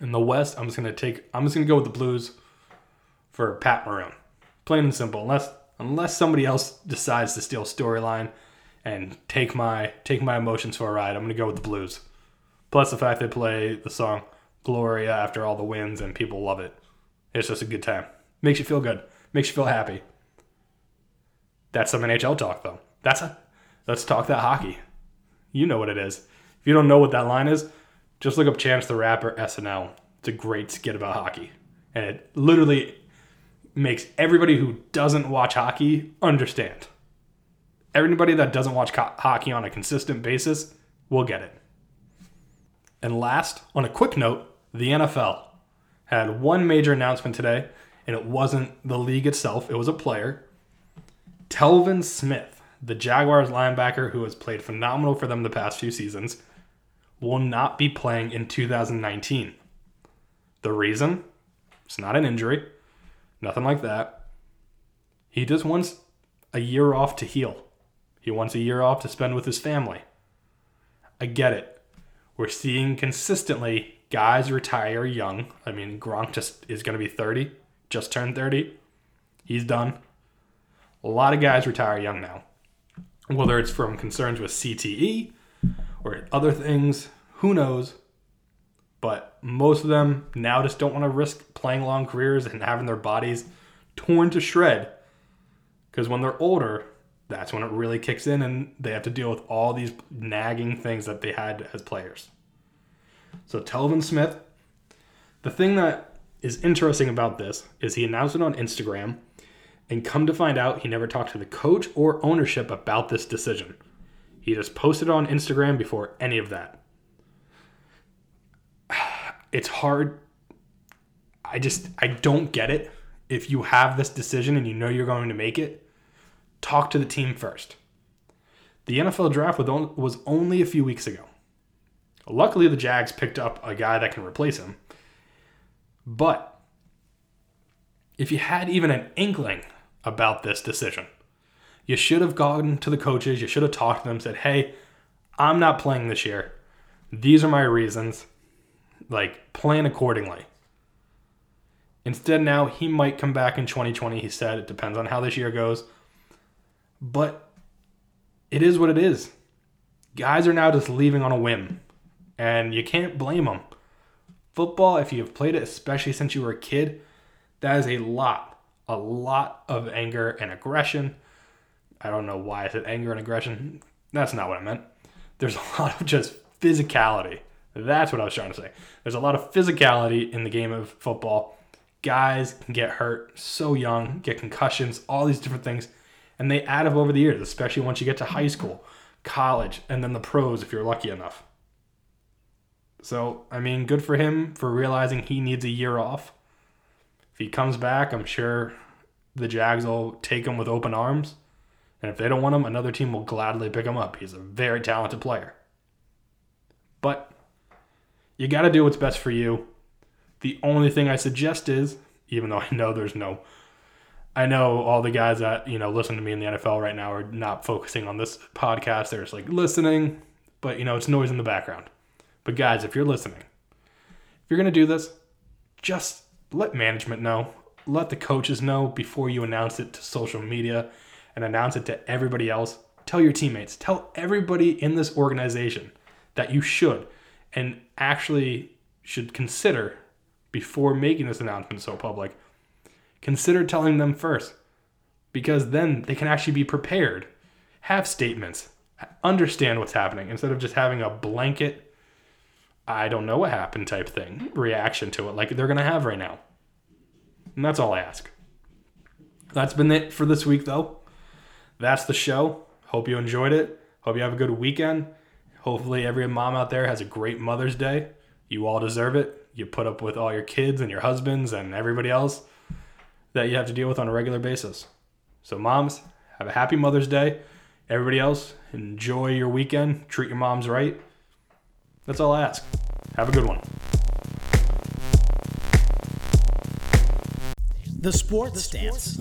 In the West, I'm just gonna take. I'm just gonna go with the Blues for Pat Maroon. Plain and simple. Unless unless somebody else decides to steal storyline and take my take my emotions for a ride, I'm gonna go with the Blues. Plus the fact they play the song Gloria after all the wins and people love it. It's just a good time. Makes you feel good. Makes you feel happy. That's some NHL talk though. That's a let's talk that hockey. You know what it is. If you don't know what that line is, just look up Chance the Rapper SNL. It's a great skit about hockey. And it literally makes everybody who doesn't watch hockey understand. Everybody that doesn't watch co- hockey on a consistent basis will get it. And last, on a quick note, the NFL had one major announcement today, and it wasn't the league itself, it was a player. Telvin Smith, the Jaguars linebacker who has played phenomenal for them the past few seasons, will not be playing in 2019. The reason? It's not an injury, nothing like that. He just wants a year off to heal. He wants a year off to spend with his family. I get it. We're seeing consistently guys retire young. I mean, Gronk just is going to be 30, just turned 30. He's done. A lot of guys retire young now. Whether it's from concerns with CTE or other things, who knows? But most of them now just don't want to risk playing long careers and having their bodies torn to shred. Because when they're older, that's when it really kicks in and they have to deal with all these nagging things that they had as players. So, Telvin Smith, the thing that is interesting about this is he announced it on Instagram, and come to find out, he never talked to the coach or ownership about this decision. He just posted on Instagram before any of that. It's hard. I just, I don't get it. If you have this decision and you know you're going to make it, talk to the team first. The NFL draft was only a few weeks ago. Luckily, the Jags picked up a guy that can replace him. But if you had even an inkling about this decision, you should have gone to the coaches, you should have talked to them, said, hey, I'm not playing this year. These are my reasons. Like, plan accordingly. Instead, now he might come back in 2020. He said it depends on how this year goes. But it is what it is. Guys are now just leaving on a whim, and you can't blame them. Football, if you've played it, especially since you were a kid, that is a lot, a lot of anger and aggression. I don't know why I said anger and aggression. That's not what I meant. There's a lot of just physicality That's what I was trying to say. There's a lot of physicality in the game of football. Guys can get hurt so young, get concussions, all these different things, and they add up over the years, especially once you get to high mm-hmm. school, college, and then the pros if you're lucky enough. So, I mean, good for him for realizing he needs a year off. If he comes back, I'm sure the Jags will take him with open arms. And if they don't want him, another team will gladly pick him up. He's a very talented player. But you got to do what's best for you. The only thing I suggest is, even though I know there's no, I know all the guys that you know listen to me in the NFL right now are not focusing on this podcast. They're just like listening, but you know it's noise in the background. But guys, if you're listening, if you're gonna do this, just let management know, let the coaches know before you announce it to social media and announce it to everybody else. Tell your teammates, tell everybody in this organization that you should and actually should consider before making this announcement so public. Consider telling them first because then they can actually be prepared, have statements, understand what's happening instead of just having a blanket I don't know what happened type thing reaction to it like they're going to have right now. And that's all I ask. That's been it for this week, though. That's the show. Hope you enjoyed it. Hope you have a good weekend. Hopefully, every mom out there has a great Mother's Day. You all deserve it. You put up with all your kids and your husbands and everybody else that you have to deal with on a regular basis. So, moms, have a happy Mother's Day. Everybody else, enjoy your weekend. Treat your moms right. That's all I ask. Have a good one. The Sports Stance.